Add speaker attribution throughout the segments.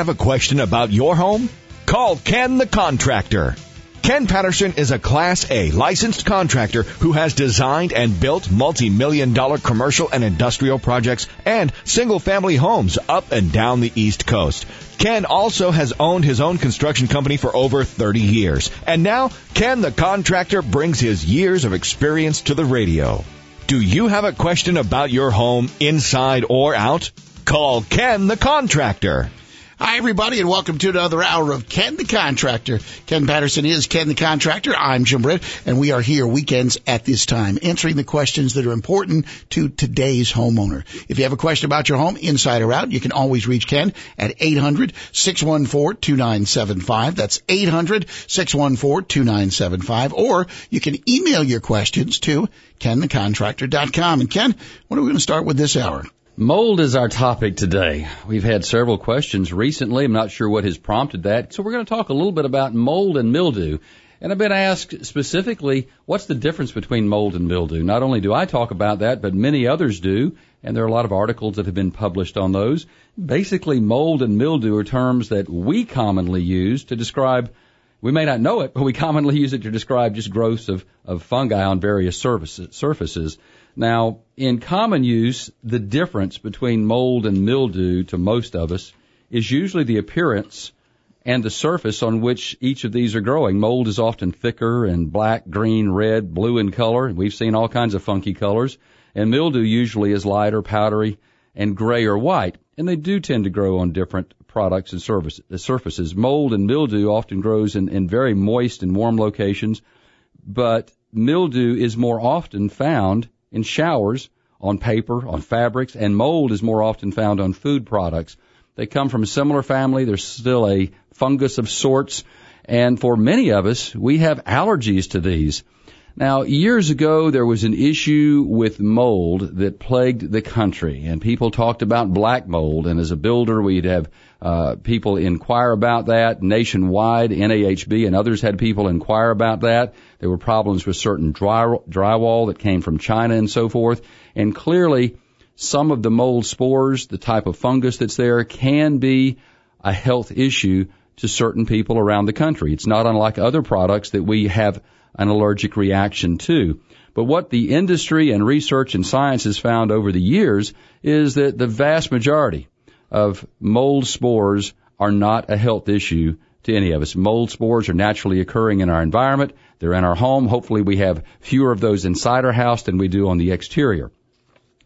Speaker 1: have a question about your home? Call Ken the Contractor. Ken Patterson is a Class A licensed contractor who has designed and built multi-million dollar commercial and industrial projects and single family homes up and down the East Coast. Ken also has owned his own construction company for over 30 years. And now, Ken the contractor brings his years of experience to the radio. Do you have a question about your home, inside or out? Call Ken the contractor.
Speaker 2: Hi, everybody, and welcome to another hour of Ken the Contractor. Ken Patterson is Ken the Contractor. I'm Jim Britt, and we are here weekends at this time, answering the questions that are important to today's homeowner. If you have a question about your home, inside or out, you can always reach Ken at 800-614-2975. That's 800-614-2975. Or you can email your questions to kenthecontractor.com. And Ken, what are we going to start with this hour?
Speaker 3: Mold is our topic today. We've had several questions recently. I'm not sure what has prompted that. So we're going to talk a little bit about mold and mildew. And I've been asked specifically, what's the difference between mold and mildew? Not only do I talk about that, but many others do. And there are a lot of articles that have been published on those. Basically, mold and mildew are terms that we commonly use to describe we may not know it, but we commonly use it to describe just growths of, of fungi on various surfaces. Now, in common use, the difference between mold and mildew to most of us is usually the appearance and the surface on which each of these are growing. Mold is often thicker and black, green, red, blue in color. We've seen all kinds of funky colors. And mildew usually is lighter, powdery, and gray or white. And they do tend to grow on different products and surface, uh, surfaces. Mold and mildew often grows in, in very moist and warm locations, but mildew is more often found in showers, on paper, on fabrics, and mold is more often found on food products. They come from a similar family. They're still a fungus of sorts. And for many of us, we have allergies to these. Now, years ago, there was an issue with mold that plagued the country, and people talked about black mold. And as a builder, we'd have uh, people inquire about that nationwide. NAHB and others had people inquire about that. There were problems with certain dry, drywall that came from China and so forth. And clearly, some of the mold spores, the type of fungus that's there, can be a health issue to certain people around the country. It's not unlike other products that we have an allergic reaction to. But what the industry and research and science has found over the years is that the vast majority of mold spores are not a health issue to any of us. Mold spores are naturally occurring in our environment. They're in our home. Hopefully we have fewer of those inside our house than we do on the exterior.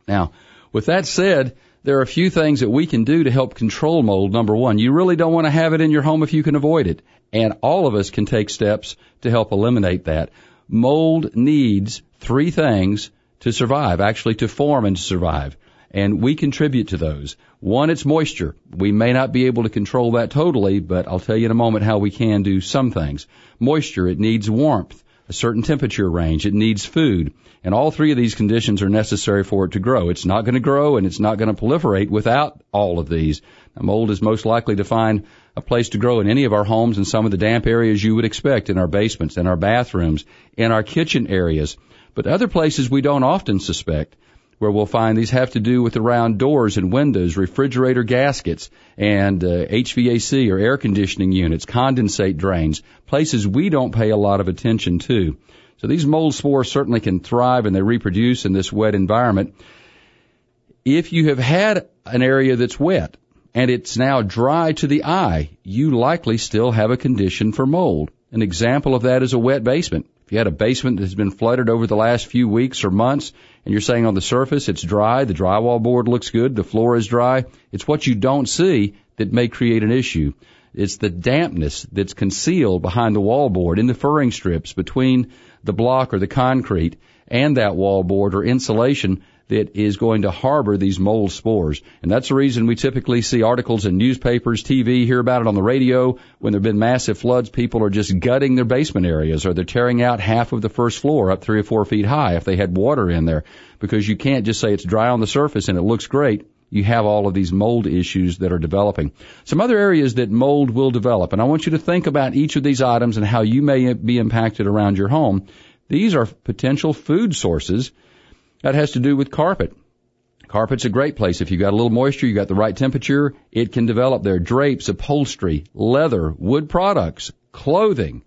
Speaker 3: Now, with that said, there are a few things that we can do to help control mold. Number one, you really don't want to have it in your home if you can avoid it. And all of us can take steps to help eliminate that. Mold needs three things to survive, actually to form and survive. And we contribute to those. One, it's moisture. We may not be able to control that totally, but I'll tell you in a moment how we can do some things. Moisture, it needs warmth, a certain temperature range, it needs food. And all three of these conditions are necessary for it to grow. It's not going to grow and it's not going to proliferate without all of these. Now, mold is most likely to find a place to grow in any of our homes in some of the damp areas you would expect in our basements, in our bathrooms, in our kitchen areas. But other places we don't often suspect where we'll find these have to do with around doors and windows, refrigerator gaskets, and uh, HVAC or air conditioning units, condensate drains, places we don't pay a lot of attention to. So these mold spores certainly can thrive and they reproduce in this wet environment. If you have had an area that's wet, and it's now dry to the eye, you likely still have a condition for mold. An example of that is a wet basement. If you had a basement that has been flooded over the last few weeks or months, and you're saying on the surface it's dry, the drywall board looks good, the floor is dry, it's what you don't see that may create an issue. It's the dampness that's concealed behind the wall board in the furring strips between the block or the concrete and that wall board or insulation that is going to harbor these mold spores. And that's the reason we typically see articles in newspapers, TV, hear about it on the radio. When there have been massive floods, people are just gutting their basement areas or they're tearing out half of the first floor up three or four feet high if they had water in there. Because you can't just say it's dry on the surface and it looks great. You have all of these mold issues that are developing. Some other areas that mold will develop, and I want you to think about each of these items and how you may be impacted around your home. These are potential food sources that has to do with carpet. Carpet's a great place. If you've got a little moisture, you've got the right temperature, it can develop there. Drapes, upholstery, leather, wood products, clothing.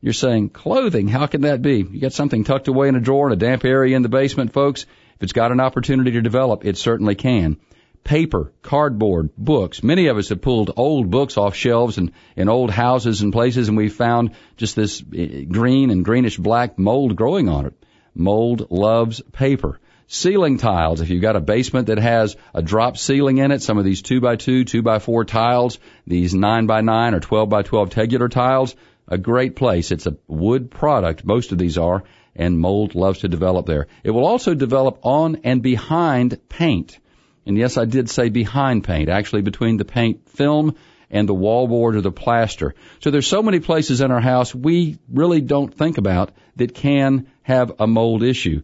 Speaker 3: You're saying, clothing, how can that be? You got something tucked away in a drawer in a damp area in the basement, folks. If it's got an opportunity to develop, it certainly can. Paper, cardboard, books. Many of us have pulled old books off shelves and in old houses and places and we found just this eh, green and greenish black mold growing on it. Mold loves paper. Ceiling tiles. If you've got a basement that has a drop ceiling in it, some of these 2 by 2 2 by 4 tiles, these 9 by 9 or 12 by 12 tegular tiles, a great place. It's a wood product. Most of these are and mold loves to develop there. It will also develop on and behind paint. And yes, I did say behind paint, actually between the paint film and the wallboard or the plaster. So there's so many places in our house we really don't think about that can have a mold issue.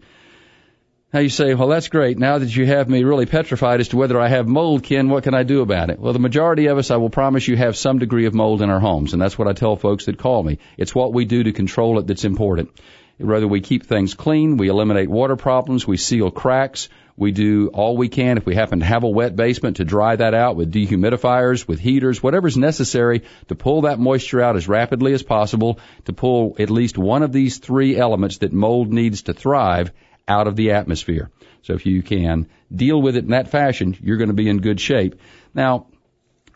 Speaker 3: Now you say, well, that's great. Now that you have me really petrified as to whether I have mold, Ken, what can I do about it? Well, the majority of us, I will promise you, have some degree of mold in our homes, and that's what I tell folks that call me. It's what we do to control it that's important. Whether we keep things clean, we eliminate water problems, we seal cracks, we do all we can if we happen to have a wet basement to dry that out with dehumidifiers, with heaters, whatever's necessary to pull that moisture out as rapidly as possible, to pull at least one of these three elements that mold needs to thrive out of the atmosphere. So if you can deal with it in that fashion, you're going to be in good shape. Now,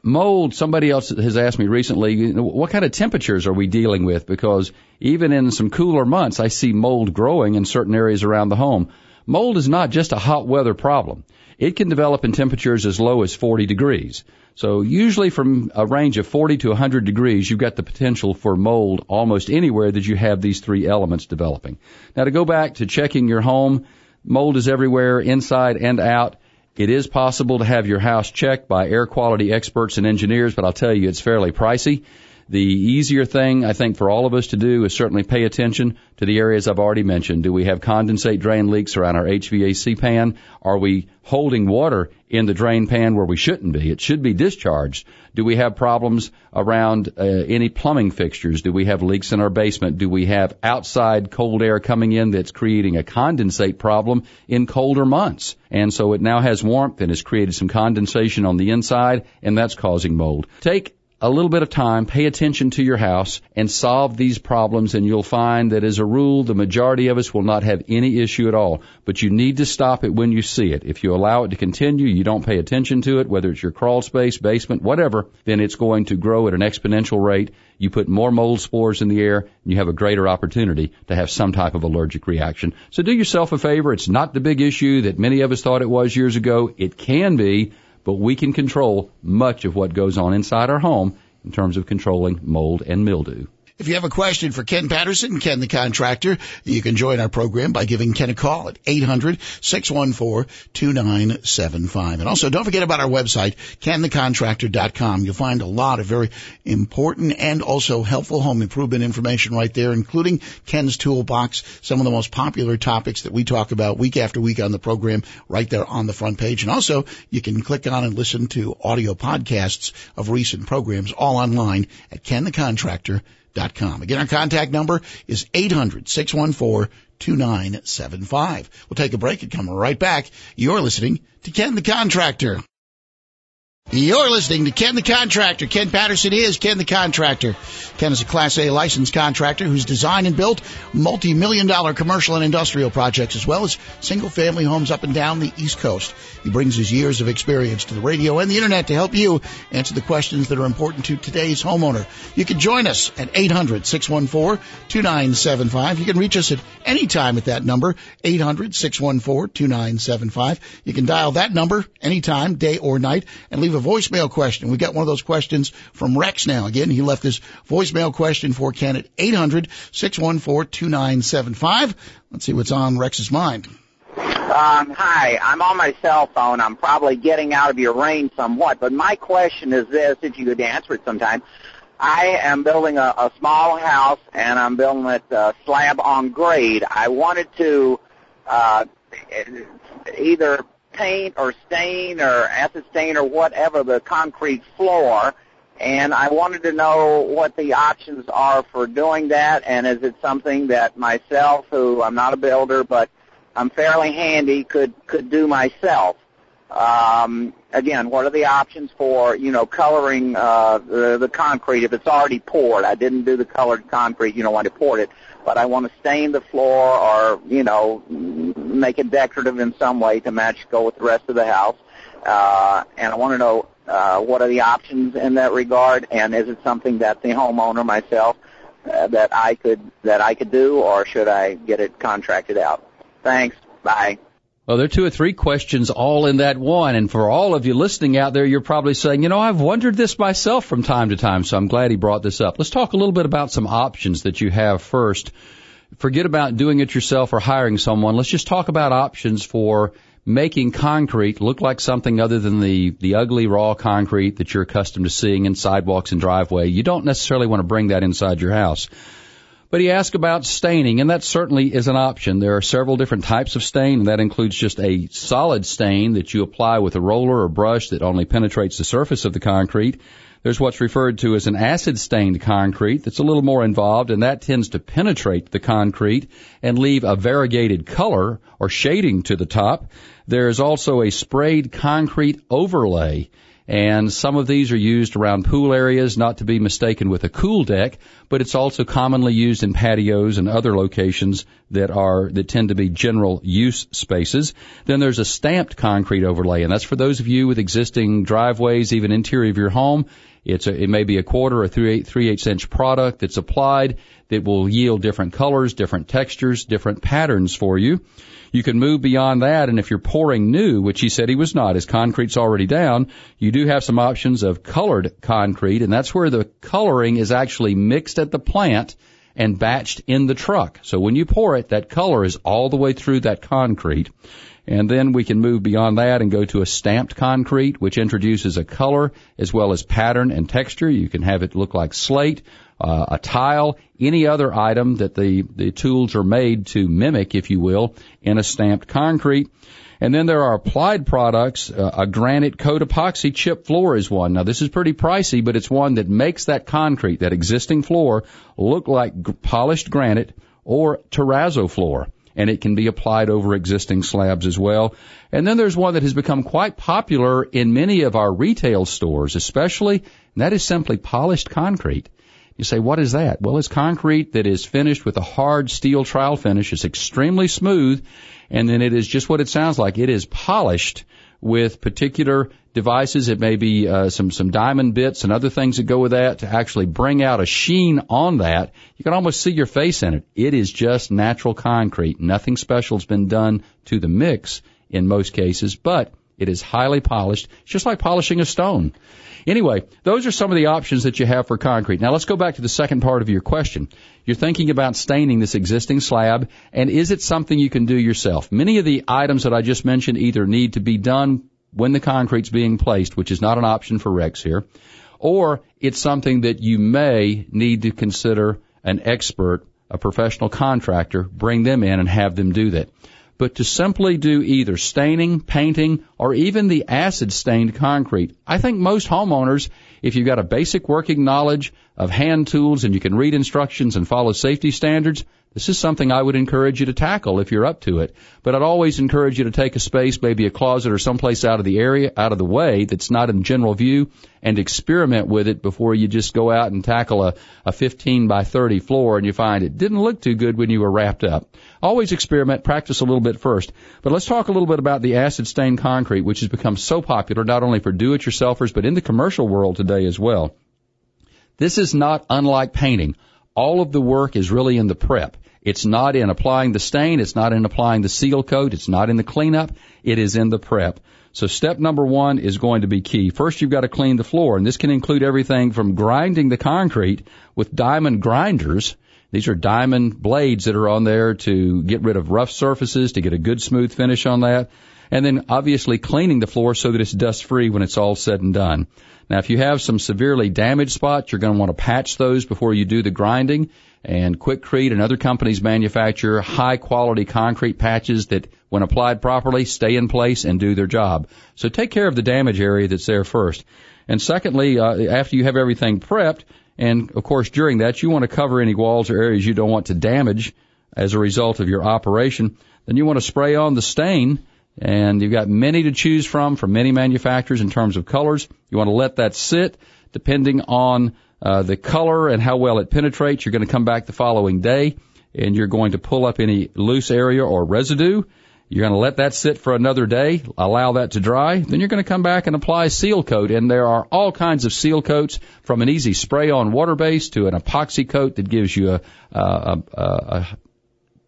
Speaker 3: mold, somebody else has asked me recently, what kind of temperatures are we dealing with? Because even in some cooler months, I see mold growing in certain areas around the home. Mold is not just a hot weather problem. It can develop in temperatures as low as 40 degrees. So usually from a range of 40 to 100 degrees, you've got the potential for mold almost anywhere that you have these three elements developing. Now to go back to checking your home, mold is everywhere, inside and out. It is possible to have your house checked by air quality experts and engineers, but I'll tell you it's fairly pricey. The easier thing, I think, for all of us to do is certainly pay attention to the areas I've already mentioned. Do we have condensate drain leaks around our HVAC pan? Are we holding water in the drain pan where we shouldn't be? It should be discharged. Do we have problems around uh, any plumbing fixtures? Do we have leaks in our basement? Do we have outside cold air coming in that's creating a condensate problem in colder months? And so it now has warmth and has created some condensation on the inside and that's causing mold. Take a little bit of time, pay attention to your house, and solve these problems, and you'll find that as a rule, the majority of us will not have any issue at all. But you need to stop it when you see it. If you allow it to continue, you don't pay attention to it, whether it's your crawl space, basement, whatever, then it's going to grow at an exponential rate. You put more mold spores in the air, and you have a greater opportunity to have some type of allergic reaction. So do yourself a favor. It's not the big issue that many of us thought it was years ago. It can be but we can control much of what goes on inside our home in terms of controlling mold and mildew.
Speaker 2: If you have a question for Ken Patterson, Ken the contractor, you can join our program by giving Ken a call at 800-614-2975. And also don't forget about our website, kenthecontractor.com. You'll find a lot of very important and also helpful home improvement information right there, including Ken's toolbox, some of the most popular topics that we talk about week after week on the program right there on the front page. And also you can click on and listen to audio podcasts of recent programs all online at kenthecontractor.com com. Again, our contact number is 800-614-2975. We'll take a break and come right back. You're listening to Ken the Contractor. You're listening to Ken the Contractor. Ken Patterson is Ken the Contractor. Ken is a Class A licensed contractor who's designed and built multi-million dollar commercial and industrial projects as well as single family homes up and down the East Coast. He brings his years of experience to the radio and the internet to help you answer the questions that are important to today's homeowner. You can join us at 800-614-2975. You can reach us at any time at that number, 800-614-2975. You can dial that number anytime, day or night, and leave a voicemail question. We got one of those questions from Rex now. Again, he left his voicemail question for Ken at 800-614-2975. Let's see what's on Rex's mind.
Speaker 4: Um, hi, I'm on my cell phone. I'm probably getting out of your range somewhat, but my question is this, if you could answer it sometime. I am building a, a small house, and I'm building it uh, slab on grade. I wanted to uh, either paint or stain or acid stain or whatever the concrete floor. And I wanted to know what the options are for doing that, and is it something that myself, who I'm not a builder, but I'm fairly handy, could could do myself. Um, again, what are the options for you know coloring uh, the the concrete if it's already poured? I didn't do the colored concrete, you know, when I poured it, but I want to stain the floor or you know make it decorative in some way to match go with the rest of the house. Uh, and I want to know uh, what are the options in that regard, and is it something that the homeowner myself uh, that I could that I could do, or should I get it contracted out? Thanks. Bye.
Speaker 3: Well, there are two or three questions all in that one. And for all of you listening out there, you're probably saying, you know, I've wondered this myself from time to time, so I'm glad he brought this up. Let's talk a little bit about some options that you have first. Forget about doing it yourself or hiring someone. Let's just talk about options for making concrete look like something other than the, the ugly raw concrete that you're accustomed to seeing in sidewalks and driveway. You don't necessarily want to bring that inside your house. But he asked about staining, and that certainly is an option. There are several different types of stain, and that includes just a solid stain that you apply with a roller or brush that only penetrates the surface of the concrete. There's what's referred to as an acid stained concrete that's a little more involved, and that tends to penetrate the concrete and leave a variegated color or shading to the top. There's also a sprayed concrete overlay and some of these are used around pool areas, not to be mistaken with a cool deck, but it's also commonly used in patios and other locations that are, that tend to be general use spaces. Then there's a stamped concrete overlay, and that's for those of you with existing driveways, even interior of your home. It's a, it may be a quarter or three eight, three eighths inch product that's applied that will yield different colors, different textures, different patterns for you. You can move beyond that, and if you're pouring new, which he said he was not, his concrete's already down, you do have some options of colored concrete, and that's where the coloring is actually mixed at the plant and batched in the truck. So when you pour it, that color is all the way through that concrete. And then we can move beyond that and go to a stamped concrete, which introduces a color as well as pattern and texture. You can have it look like slate uh, a tile, any other item that the, the tools are made to mimic, if you will, in a stamped concrete. And then there are applied products. Uh, a granite coat epoxy chip floor is one. Now this is pretty pricey, but it's one that makes that concrete, that existing floor, look like g- polished granite or terrazzo floor. And it can be applied over existing slabs as well. And then there's one that has become quite popular in many of our retail stores, especially, and that is simply polished concrete. You say, what is that? Well, it's concrete that is finished with a hard steel trowel finish. It's extremely smooth, and then it is just what it sounds like. It is polished with particular devices. It may be uh, some some diamond bits and other things that go with that to actually bring out a sheen on that. You can almost see your face in it. It is just natural concrete. Nothing special has been done to the mix in most cases, but it is highly polished. It's just like polishing a stone. Anyway, those are some of the options that you have for concrete. Now let's go back to the second part of your question. You're thinking about staining this existing slab, and is it something you can do yourself? Many of the items that I just mentioned either need to be done when the concrete's being placed, which is not an option for Rex here, or it's something that you may need to consider an expert, a professional contractor, bring them in and have them do that but to simply do either staining, painting, or even the acid stained concrete. I think most homeowners, if you've got a basic working knowledge of hand tools and you can read instructions and follow safety standards, this is something I would encourage you to tackle if you're up to it. But I'd always encourage you to take a space, maybe a closet or someplace out of the area, out of the way that's not in general view and experiment with it before you just go out and tackle a, a 15 by 30 floor and you find it didn't look too good when you were wrapped up. Always experiment, practice a little bit first. But let's talk a little bit about the acid stained concrete, which has become so popular not only for do-it-yourselfers, but in the commercial world today as well. This is not unlike painting all of the work is really in the prep. It's not in applying the stain. It's not in applying the seal coat. It's not in the cleanup. It is in the prep. So step number one is going to be key. First, you've got to clean the floor, and this can include everything from grinding the concrete with diamond grinders. These are diamond blades that are on there to get rid of rough surfaces, to get a good smooth finish on that. And then obviously cleaning the floor so that it's dust free when it's all said and done. Now, if you have some severely damaged spots, you're going to want to patch those before you do the grinding. And Quikrete and other companies manufacture high quality concrete patches that, when applied properly, stay in place and do their job. So take care of the damage area that's there first. And secondly, uh, after you have everything prepped, and of course during that, you want to cover any walls or areas you don't want to damage as a result of your operation. Then you want to spray on the stain and you've got many to choose from from many manufacturers in terms of colors. You want to let that sit, depending on uh, the color and how well it penetrates. You're going to come back the following day, and you're going to pull up any loose area or residue. You're going to let that sit for another day, allow that to dry. Then you're going to come back and apply seal coat. And there are all kinds of seal coats from an easy spray on water base to an epoxy coat that gives you a, a, a, a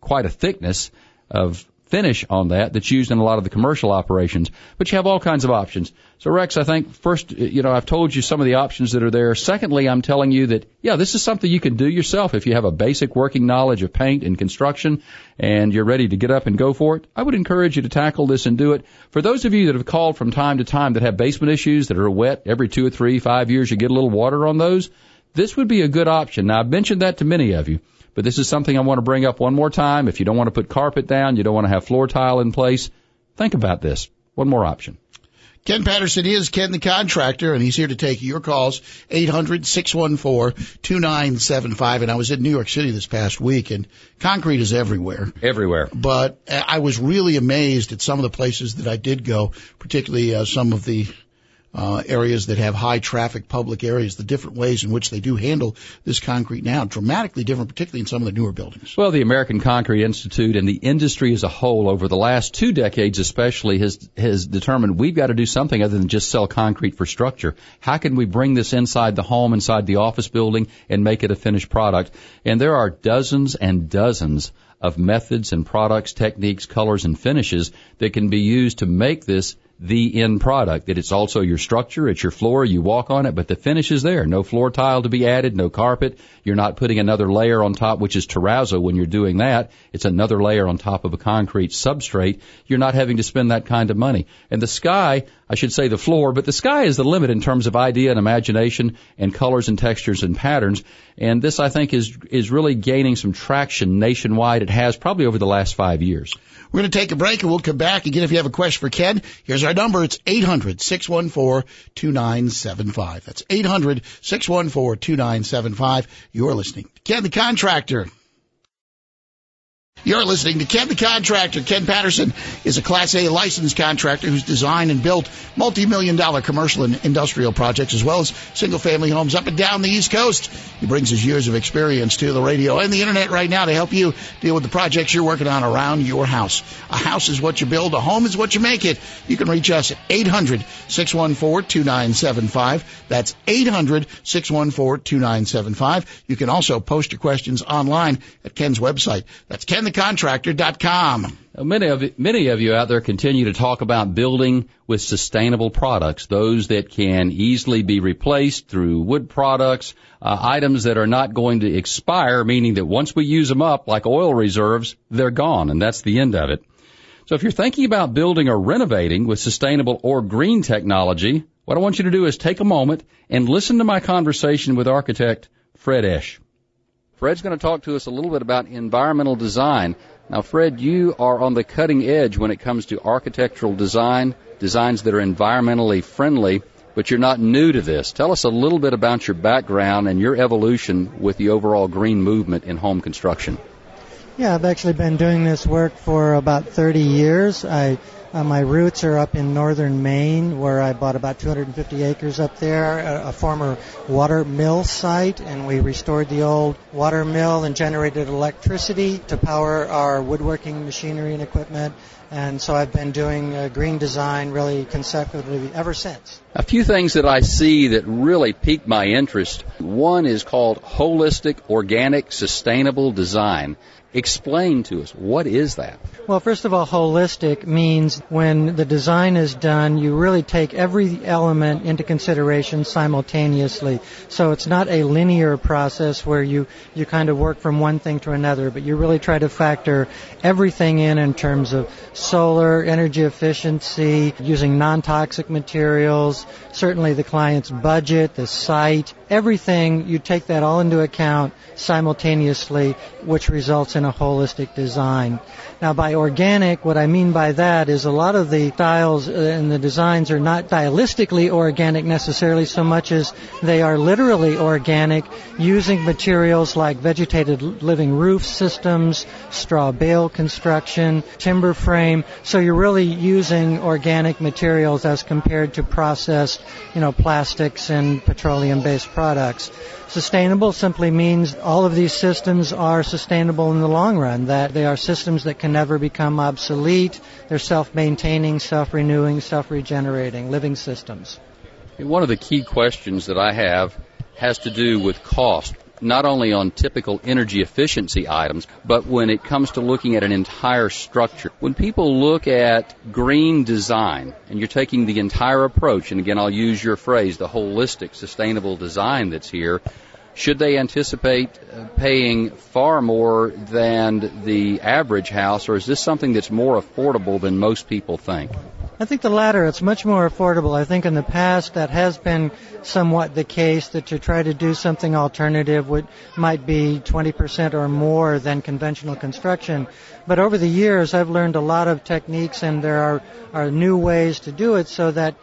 Speaker 3: quite a thickness of finish on that that's used in a lot of the commercial operations. But you have all kinds of options. So Rex, I think first, uh, you know, I've told you some of the options that are there. Secondly, I'm telling you that, yeah, this is something you can do yourself if you have a basic working knowledge of paint and construction and you're ready to get up and go for it. I would encourage you to tackle this and do it. For those of you that have called from time to time that have basement issues that are wet every two or three, five years, you get a little water on those. This would be a good option. Now I've mentioned that to many of you. But this is something I want to bring up one more time. If you don't want to put carpet down, you don't want to have floor tile in place, think about this. One more option.
Speaker 2: Ken Patterson is Ken the contractor, and he's here to take your calls, 800-614-2975. And I was in New York City this past week, and concrete is everywhere.
Speaker 3: Everywhere.
Speaker 2: But I was really amazed at some of the places that I did go, particularly uh, some of the uh, areas that have high traffic public areas, the different ways in which they do handle this concrete now, dramatically different, particularly in some of the newer buildings.
Speaker 3: Well, the American Concrete Institute and the industry as a whole over the last two decades especially has, has determined we've got to do something other than just sell concrete for structure. How can we bring this inside the home, inside the office building and make it a finished product? And there are dozens and dozens of methods and products, techniques, colors, and finishes that can be used to make this the end product, that it's also your structure, it's your floor, you walk on it, but the finish is there. No floor tile to be added, no carpet. You're not putting another layer on top, which is terrazzo when you're doing that. It's another layer on top of a concrete substrate. You're not having to spend that kind of money. And the sky, I should say the floor, but the sky is the limit in terms of idea and imagination and colors and textures and patterns. And this, I think, is, is really gaining some traction nationwide. It has probably over the last five years.
Speaker 2: We're going to take a break and we'll come back. Again, if you have a question for Ken, here's our number. It's 800-614-2975. That's 800-614-2975. You're listening Ken the Contractor. You're listening to Ken the Contractor. Ken Patterson is a Class A licensed contractor who's designed and built multi-million dollar commercial and industrial projects as well as single family homes up and down the East Coast. He brings his years of experience to the radio and the internet right now to help you deal with the projects you're working on around your house. A house is what you build. A home is what you make it. You can reach us at 800-614-2975. That's 800-614-2975. You can also post your questions online at Ken's website. That's Ken the contractor.com.
Speaker 3: Many of many of you out there continue to talk about building with sustainable products, those that can easily be replaced through wood products, uh, items that are not going to expire, meaning that once we use them up, like oil reserves, they're gone, and that's the end of it. So if you're thinking about building or renovating with sustainable or green technology, what I want you to do is take a moment and listen to my conversation with architect Fred Esch. Fred's going to talk to us a little bit about environmental design. Now, Fred, you are on the cutting edge when it comes to architectural design, designs that are environmentally friendly, but you're not new to this. Tell us a little bit about your background and your evolution with the overall green movement in home construction.
Speaker 5: Yeah, I've actually been doing this work for about 30 years. I uh, my roots are up in northern Maine, where I bought about 250 acres up there, a, a, former water mill site, and we restored the old water mill and generated electricity to power our woodworking machinery and equipment. And so I've been doing uh, green design really consecutively ever since.
Speaker 3: A few things that I see that really pique my interest. One is called holistic, organic, sustainable design. Explain to us, what is that?
Speaker 5: Well, first of all, holistic means when the design is done, you really take every element into consideration simultaneously. So it's not a linear process where you, you kind of work from one thing to another, but you really try to factor everything in in terms of solar, energy efficiency, using non-toxic materials, certainly the client's budget, the site, everything, you take that all into account simultaneously, which results in a holistic design. Now, by organic, what I mean by that is a lot of the styles uh, and the designs are not stylistically organic necessarily so much as they are literally organic using materials like vegetated living roof systems, straw bale construction, timber frame. So you're really using organic materials as compared to processed, you know, plastics and petroleum based products. Sustainable simply means all of these systems are sustainable in the long run, that they are systems that can never become obsolete. They're self-maintaining, self-renewing, self-regenerating living systems.
Speaker 3: One of the key questions that I have has to do with cost, not only on typical energy efficiency items, but when it comes to looking at an entire structure. When people look at green design, and you're taking the entire approach, and again I'll use your phrase, the holistic, sustainable design that's here, should they anticipate uh, paying far more than the average house, or is this something that's more affordable than most people think?
Speaker 5: I think the latter. It's much more affordable. I think in the past that has been somewhat the case that to try to do something alternative would might be 20% or more than conventional construction. But over the years, I've learned a lot of techniques, and there are are new ways to do it so that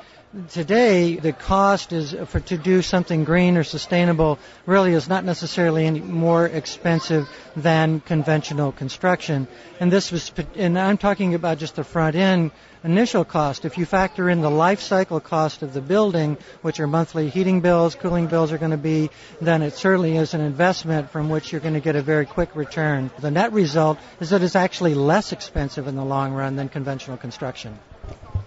Speaker 5: today the cost is uh, for to do something green or sustainable really is not necessarily any more expensive than conventional construction. And this was and I'm talking about just the front end initial cost. If you factor in the life cycle cost of the building which are monthly heating bills cooling bills are going to be then it certainly is an investment from which you're going to get a very quick return. The net result is that it's actually less expensive in the long run than conventional construction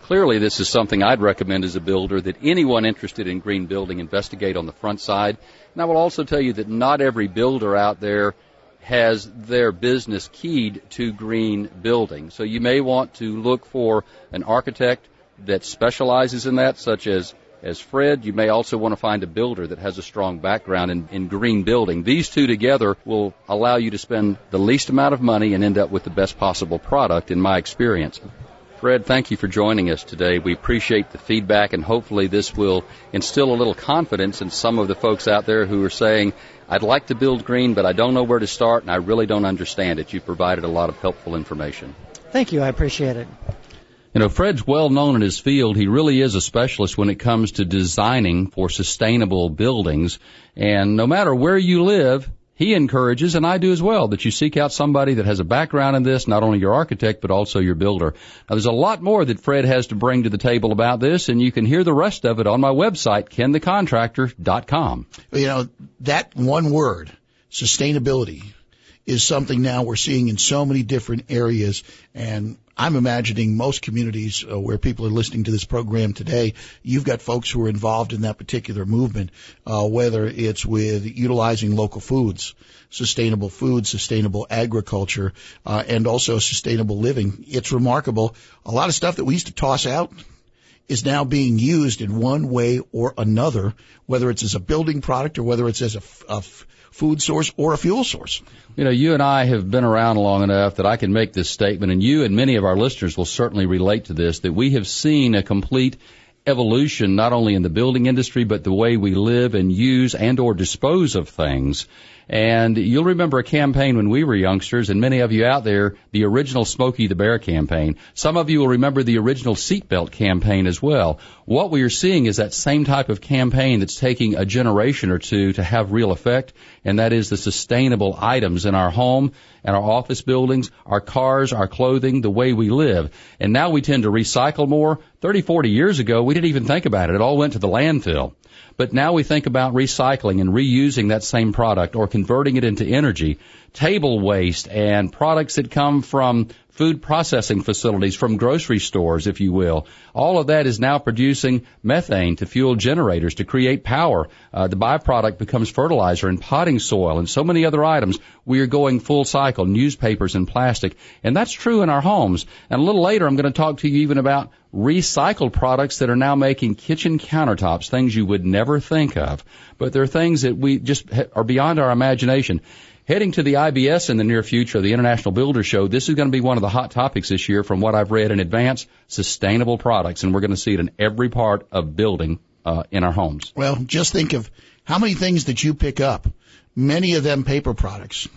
Speaker 3: Clearly, this is something I'd recommend as a builder that anyone interested in green building investigate on the front side. And I will also tell you that not every builder out there has their business keyed to green building. So you may want to look for an architect that specializes in that, such as as Fred. You may also want to find a builder that has a strong background in, in green building. These two together will allow you to spend the least amount of money and end up with the best possible product, in my experience. Fred, thank you for joining us today. We appreciate the feedback and hopefully this will instill a little confidence in some of the folks out there who are saying, I'd like to build green, but I don't know where to start and I really don't understand it. You've provided a lot of helpful information.
Speaker 5: Thank you. I appreciate it.
Speaker 3: You know, Fred's well known in his field. He really is a specialist when it comes to designing for sustainable buildings. And no matter where you live, he encourages, and I do as well, that you seek out somebody that has a background in this, not only your architect, but also your builder. Now, there's a lot more that Fred has to bring to the table about this, and you can hear the rest of it on my website, kenthecontractor.com.
Speaker 2: You know, that one word, sustainability, is something now we're seeing in so many different areas, and I'm imagining most communities uh, where people are listening to this program today, you've got folks who are involved in that particular movement, uh, whether it's with utilizing local foods, sustainable food, sustainable agriculture, uh, and also sustainable living. It's remarkable. A lot of stuff that we used to toss out is now being used in one way or another, whether it's as a building product or whether it's as a, a food source or a fuel source.
Speaker 3: You know, you and I have been around long enough that I can make this statement, and you and many of our listeners will certainly relate to this, that we have seen a complete evolution not only in the building industry but the way we live and use and or dispose of things and you'll remember a campaign when we were youngsters, and many of you out there, the original Smokey the Bear campaign. Some of you will remember the original seatbelt campaign as well. What we are seeing is that same type of campaign that's taking a generation or two to have real effect, and that is the sustainable items in our home and our office buildings, our cars, our clothing, the way we live. And now we tend to recycle more. 30, 40 years ago, we didn't even think about it. It all went to the landfill. But now we think about recycling and reusing that same product or converting it into energy. Table waste and products that come from food processing facilities from grocery stores, if you will. All of that is now producing methane to fuel generators to create power. Uh, the byproduct becomes fertilizer and potting soil and so many other items. We are going full cycle, newspapers and plastic. And that's true in our homes. And a little later, I'm going to talk to you even about recycled products that are now making kitchen countertops, things you would never think of. But they're things that we just are beyond our imagination. Heading to the IBS in the near future, the International Builder Show, this is going to be one of the hot topics this year from what I've read in advance, sustainable products, and we're going to see it in every part of building uh, in our homes.
Speaker 2: Well, just think of how many things that you pick up, many of them paper products,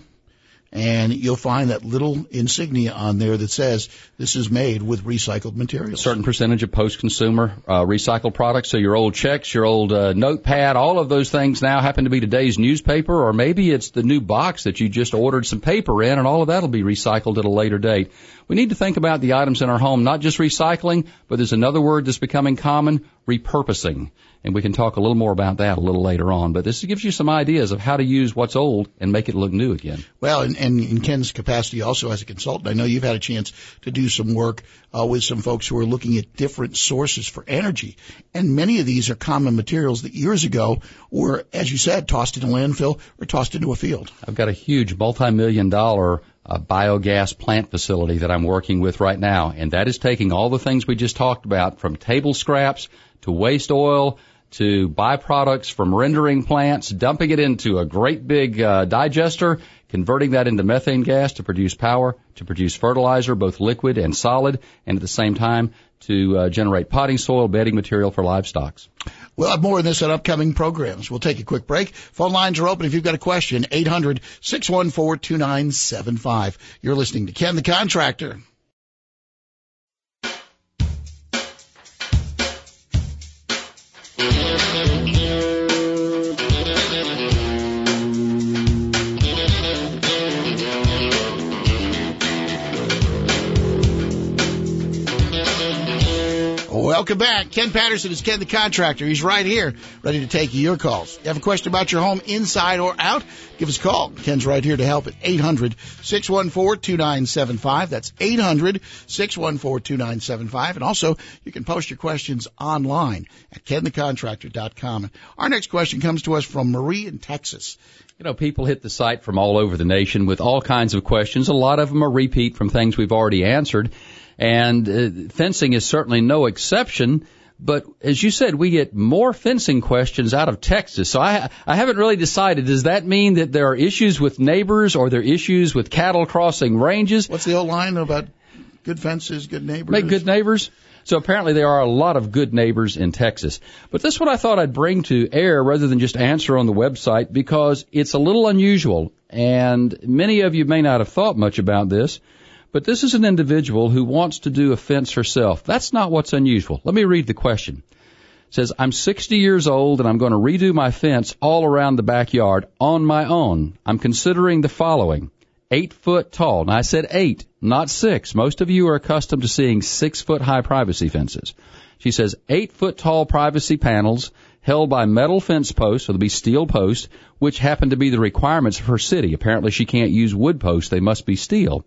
Speaker 2: and you'll find that little insignia on there that says this is made with recycled materials.
Speaker 3: A certain percentage of post-consumer uh, recycled products. So your old checks, your old uh, notepad, all of those things now happen to be today's newspaper, or maybe it's the new box that you just ordered some paper in, and all of that will be recycled at a later date. We need to think about the items in our home, not just recycling, but there's another word that's becoming common, repurposing and we can talk a little more about that a little later on. But this gives you some ideas of how to use what's old and make it look new again.
Speaker 2: Well, and, and in Ken's capacity also as a consultant, I know you've had a chance to do some work uh, with some folks who are looking at different sources for energy, and many of these are common materials that years ago were, as you said, tossed in a landfill or tossed into a field.
Speaker 3: I've got a huge multi-million dollar a biogas plant facility that I'm working with right now, and that is taking all the things we just talked about from table scraps to waste oil to byproducts from rendering plants, dumping it into a great big uh, digester, converting that into methane gas to produce power, to produce fertilizer, both liquid and solid, and at the same time to uh, generate potting soil, bedding material for livestock.
Speaker 2: We'll have more of this on upcoming programs. We'll take a quick break. Phone lines are open if you've got a question. 800 614 2975. You're listening to Ken the Contractor. Welcome back. Ken Patterson is Ken the Contractor. He's right here, ready to take your calls. You have a question about your home, inside or out? Give us a call. Ken's right here to help at 800 614 2975. That's 800 614 2975. And also, you can post your questions online at kenthecontractor.com. Our next question comes to us from Marie in Texas.
Speaker 3: You know, people hit the site from all over the nation with all kinds of questions. A lot of them are repeat from things we've already answered. And uh, fencing is certainly no exception. But as you said, we get more fencing questions out of Texas. So I, I haven't really decided. Does that mean that there are issues with neighbors or there are issues with cattle crossing ranges?
Speaker 2: What's the old line about good fences, good neighbors?
Speaker 3: Make good neighbors. So apparently there are a lot of good neighbors in Texas. But this is what I thought I'd bring to air rather than just answer on the website because it's a little unusual and many of you may not have thought much about this. But this is an individual who wants to do a fence herself. That's not what's unusual. Let me read the question. It says, I'm 60 years old and I'm going to redo my fence all around the backyard on my own. I'm considering the following. Eight foot tall. Now I said eight, not six. Most of you are accustomed to seeing six foot high privacy fences. She says eight foot tall privacy panels held by metal fence posts, so they'll be steel posts, which happen to be the requirements of her city. Apparently she can't use wood posts, they must be steel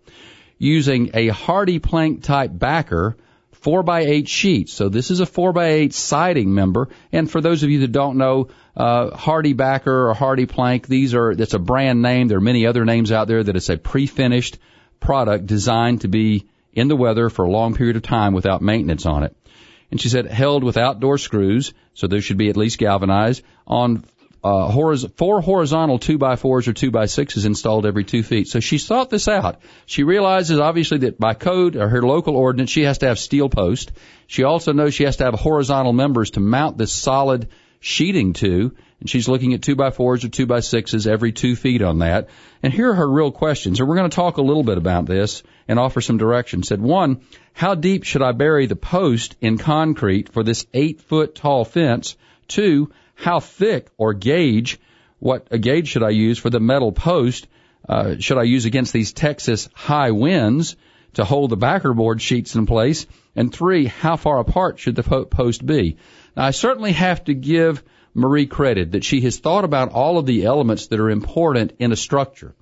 Speaker 3: using a HardiePlank type backer, 4 by 8 sheets. So this is a 4 by 8 siding member. And for those of you that don't know, uh, HardieBacker or HardiePlank, these are, that's a brand name. There are many other names out there that it's a pre-finished product designed to be in the weather for a long period of time without maintenance on it. And she said held with outdoor screws, so those should be at least galvanized, on uh, horiz- four horizontal two by fours or two by sixes installed every two feet. So she thought this out. She realizes obviously that by code or her local ordinance, she has to have steel post. She also knows she has to have horizontal members to mount this solid sheeting to, and she's looking at two by fours or two by sixes every two feet on that. And here are her real questions, and we're going to talk a little bit about this and offer some direction. Said one, how deep should I bury the post in concrete for this eight foot tall fence? Two, how thick or gauge, what a gauge should I use for the metal post? Uh, should I use against these Texas high winds to hold the backer board sheets in place? And three, how far apart should the post be? Now, I certainly have to give Marie credit that she has thought about all of the elements that are important in a structure.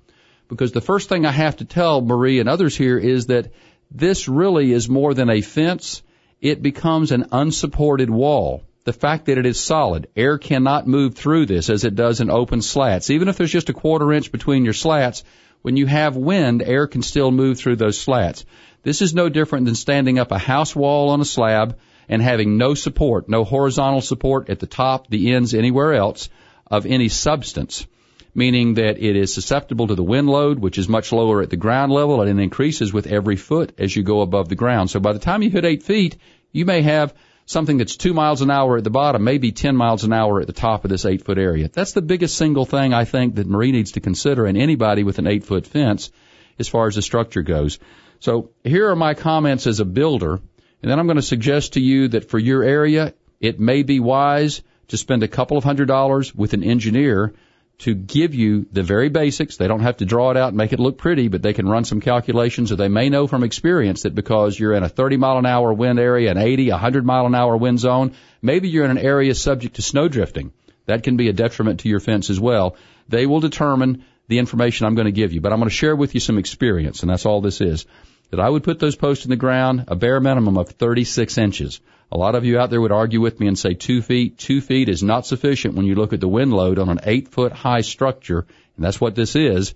Speaker 3: Because the first thing I have to tell Marie and others here is that this really is more than a fence. It becomes an unsupported wall the fact that it is solid. Air cannot move through this as it does in open slats. Even if there's just a quarter inch between your slats, when you have wind, air can still move through those slats. This is no different than standing up a house wall on a slab and having no support, no horizontal support at the top, the ends, anywhere else of any substance. Meaning that it is susceptible to the wind load, which is much lower at the ground level and it increases with every foot as you go above the ground. So by the time you hit eight feet, you may have something that's two miles an hour at the bottom, maybe 10 miles an hour at the top of this eight foot area. That's the biggest single thing I think that Marie needs to consider and anybody with an eight foot fence as far as the structure goes. So here are my comments as a builder. And then I'm going to suggest to you that for your area, it may be wise to spend a couple of hundred dollars with an engineer to give you the very basics. They don't have to draw it out and make it look pretty, but they can run some calculations or they may know from experience that because you're in a 30 mile an hour wind area, an 80, 100 mile an hour wind zone, maybe you're in an area subject to snow drifting. That can be a detriment to your fence as well. They will determine the information I'm going to give you, but I'm going to share with you some experience, and that's all this is. That I would put those posts in the ground a bare minimum of 36 inches. A lot of you out there would argue with me and say two feet. Two feet is not sufficient when you look at the wind load on an eight foot high structure, and that's what this is,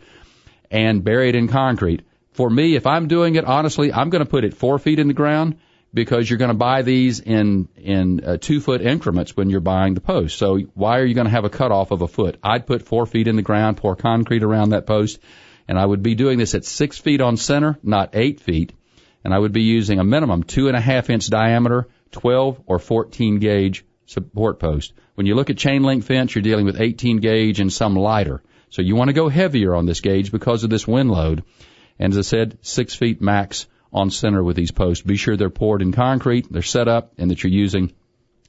Speaker 3: and buried in concrete. For me, if I'm doing it honestly, I'm going to put it four feet in the ground because you're going to buy these in in uh, two foot increments when you're buying the post. So why are you going to have a cutoff of a foot? I'd put four feet in the ground, pour concrete around that post, and I would be doing this at six feet on center, not eight feet, and I would be using a minimum two and a half inch diameter 12 or 14 gauge support post. When you look at chain link fence, you're dealing with 18 gauge and some lighter. So you want to go heavier on this gauge because of this wind load. And as I said, six feet max on center with these posts. Be sure they're poured in concrete, they're set up, and that you're using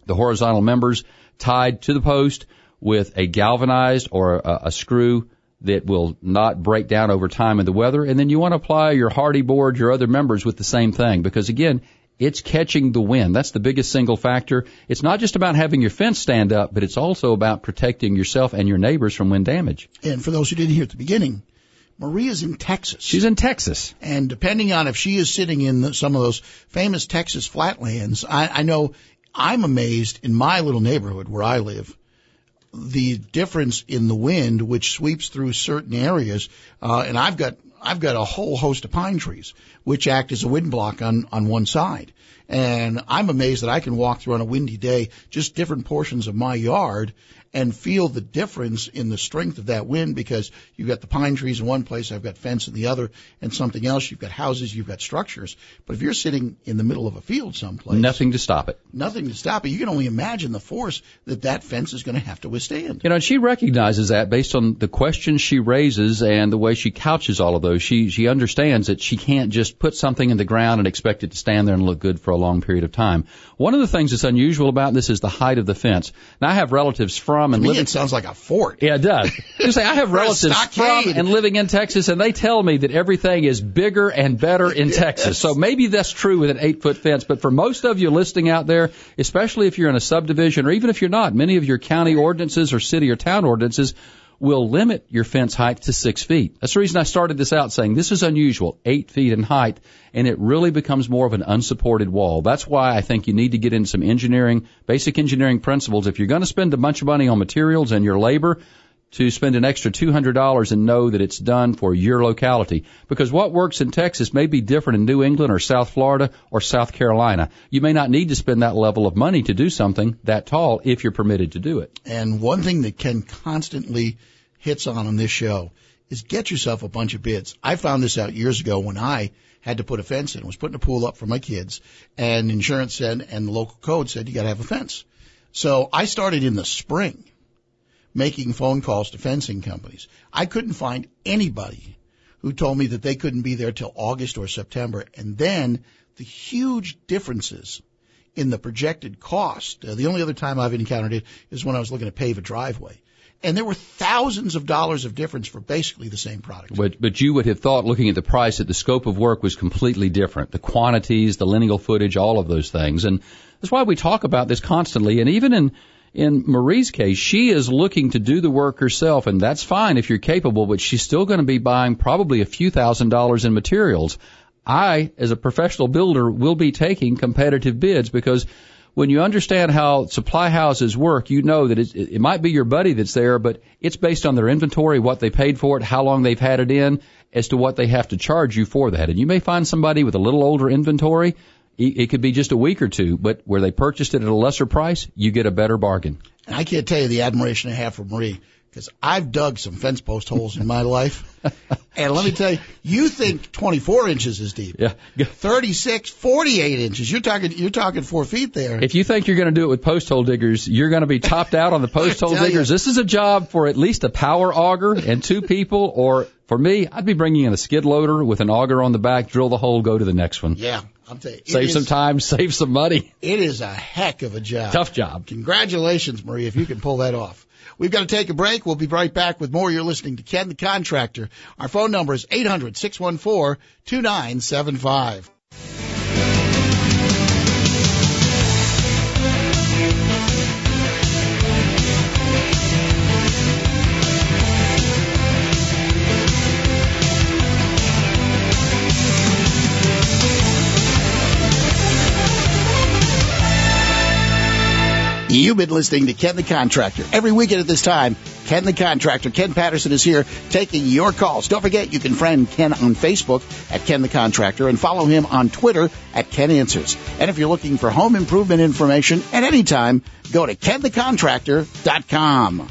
Speaker 3: the horizontal members tied to the post with a galvanized or a, a screw that will not break down over time in the weather. And then you want to apply your Hardie board, your other members with the same thing because again, it's catching the wind. That's the biggest single factor. It's not just about having your fence stand up, but it's also about protecting yourself and your neighbors from wind damage.
Speaker 2: And for those who didn't hear at the beginning, Maria's in Texas.
Speaker 3: She's in Texas.
Speaker 2: And depending on if she is sitting in the, some of those famous Texas flatlands, I, I know I'm amazed in my little neighborhood where I live the difference in the wind which sweeps through certain areas. Uh, and I've got I've got a whole host of pine trees which act as a wind block on on one side. And I'm amazed that I can walk through on a windy day just different portions of my yard and feel the difference in the strength of that wind because you've got the pine trees in one place, I've got fence in the other, and something else. You've got houses, you've got structures. But if you're sitting in the middle of a field someplace,
Speaker 3: nothing to stop it.
Speaker 2: Nothing to stop it. You can only imagine the force that that fence is going to have to withstand.
Speaker 3: You know, she recognizes that based on the questions she raises and the way she couches all of those. She she understands that she can't just put something in the ground and expect it to stand there and look good for a long period of time. One of the things that's unusual about this is the height of the fence. Now I have relatives from from and
Speaker 2: to
Speaker 3: living.
Speaker 2: it sounds like a fort.
Speaker 3: Yeah, it does. You say I have relatives from and living in Texas, and they tell me that everything is bigger and better in yes. Texas. So maybe that's true with an eight foot fence. But for most of you listening out there, especially if you're in a subdivision or even if you're not, many of your county ordinances or city or town ordinances will limit your fence height to six feet. That's the reason I started this out saying this is unusual, eight feet in height, and it really becomes more of an unsupported wall. That's why I think you need to get into some engineering, basic engineering principles. If you're going to spend a bunch of money on materials and your labor, to spend an extra $200 and know that it's done for your locality. Because what works in Texas may be different in New England or South Florida or South Carolina. You may not need to spend that level of money to do something that tall if you're permitted to do it.
Speaker 2: And one thing that Ken constantly hits on on this show is get yourself a bunch of bids. I found this out years ago when I had to put a fence in, was putting a pool up for my kids, and insurance said, and the local code said you got to have a fence. So I started in the spring making phone calls to fencing companies. I couldn't find anybody who told me that they couldn't be there till August or September. And then the huge differences in the projected cost. Uh, the only other time I've encountered it is when I was looking to pave a driveway and there were thousands of dollars of difference for basically the same product.
Speaker 3: But but you would have thought, looking at the price, that the scope of work was completely different. The quantities, the lineal footage, all of those things, and that's why we talk about this constantly. And even in in Marie's case, she is looking to do the work herself, and that's fine if you're capable. But she's still going to be buying probably a few thousand dollars in materials. I, as a professional builder, will be taking competitive bids because when you understand how supply houses work, you know that it, it might be your buddy that's there, but it's based on their inventory, what they paid for it, how long they've had it in, as to what they have to charge you for that. And you may find somebody with a little older inventory. It could be just a week or two, but where they purchased it at a lesser price, you get a better bargain.
Speaker 2: And I can't tell you the admiration I have for Marie because I've dug some fence post holes in my life and let me tell you, you think 24 inches is deep.
Speaker 3: Yeah.
Speaker 2: 36, 48 inches. You're talking, you're talking four feet there.
Speaker 3: If you think you're going to do it with post hole diggers, you're going to be topped out on the post hole diggers.
Speaker 2: you.
Speaker 3: This is a job for at least a power auger and two people, or for me, I'd be bringing in a skid loader with an auger on the back, drill the hole, go to the next one.
Speaker 2: yeah, I'm telling you.
Speaker 3: Save
Speaker 2: is-
Speaker 3: some time, save some money.
Speaker 2: It is a heck of a job.
Speaker 3: Tough job.
Speaker 2: Congratulations, Marie, if you can pull that off. We've got to take a break. We'll be right back with more. You're listening to Ken the Contractor. Our phone number is 800 614 2975. You've been listening to Ken the Contractor. Every weekend at this time, Ken the Contractor, Ken Patterson is here taking your calls. Don't forget, you can friend Ken on Facebook at Ken the Contractor and follow him on Twitter at Ken Answers. And if you're looking for home improvement information at any time, go to KenTheContractor.com.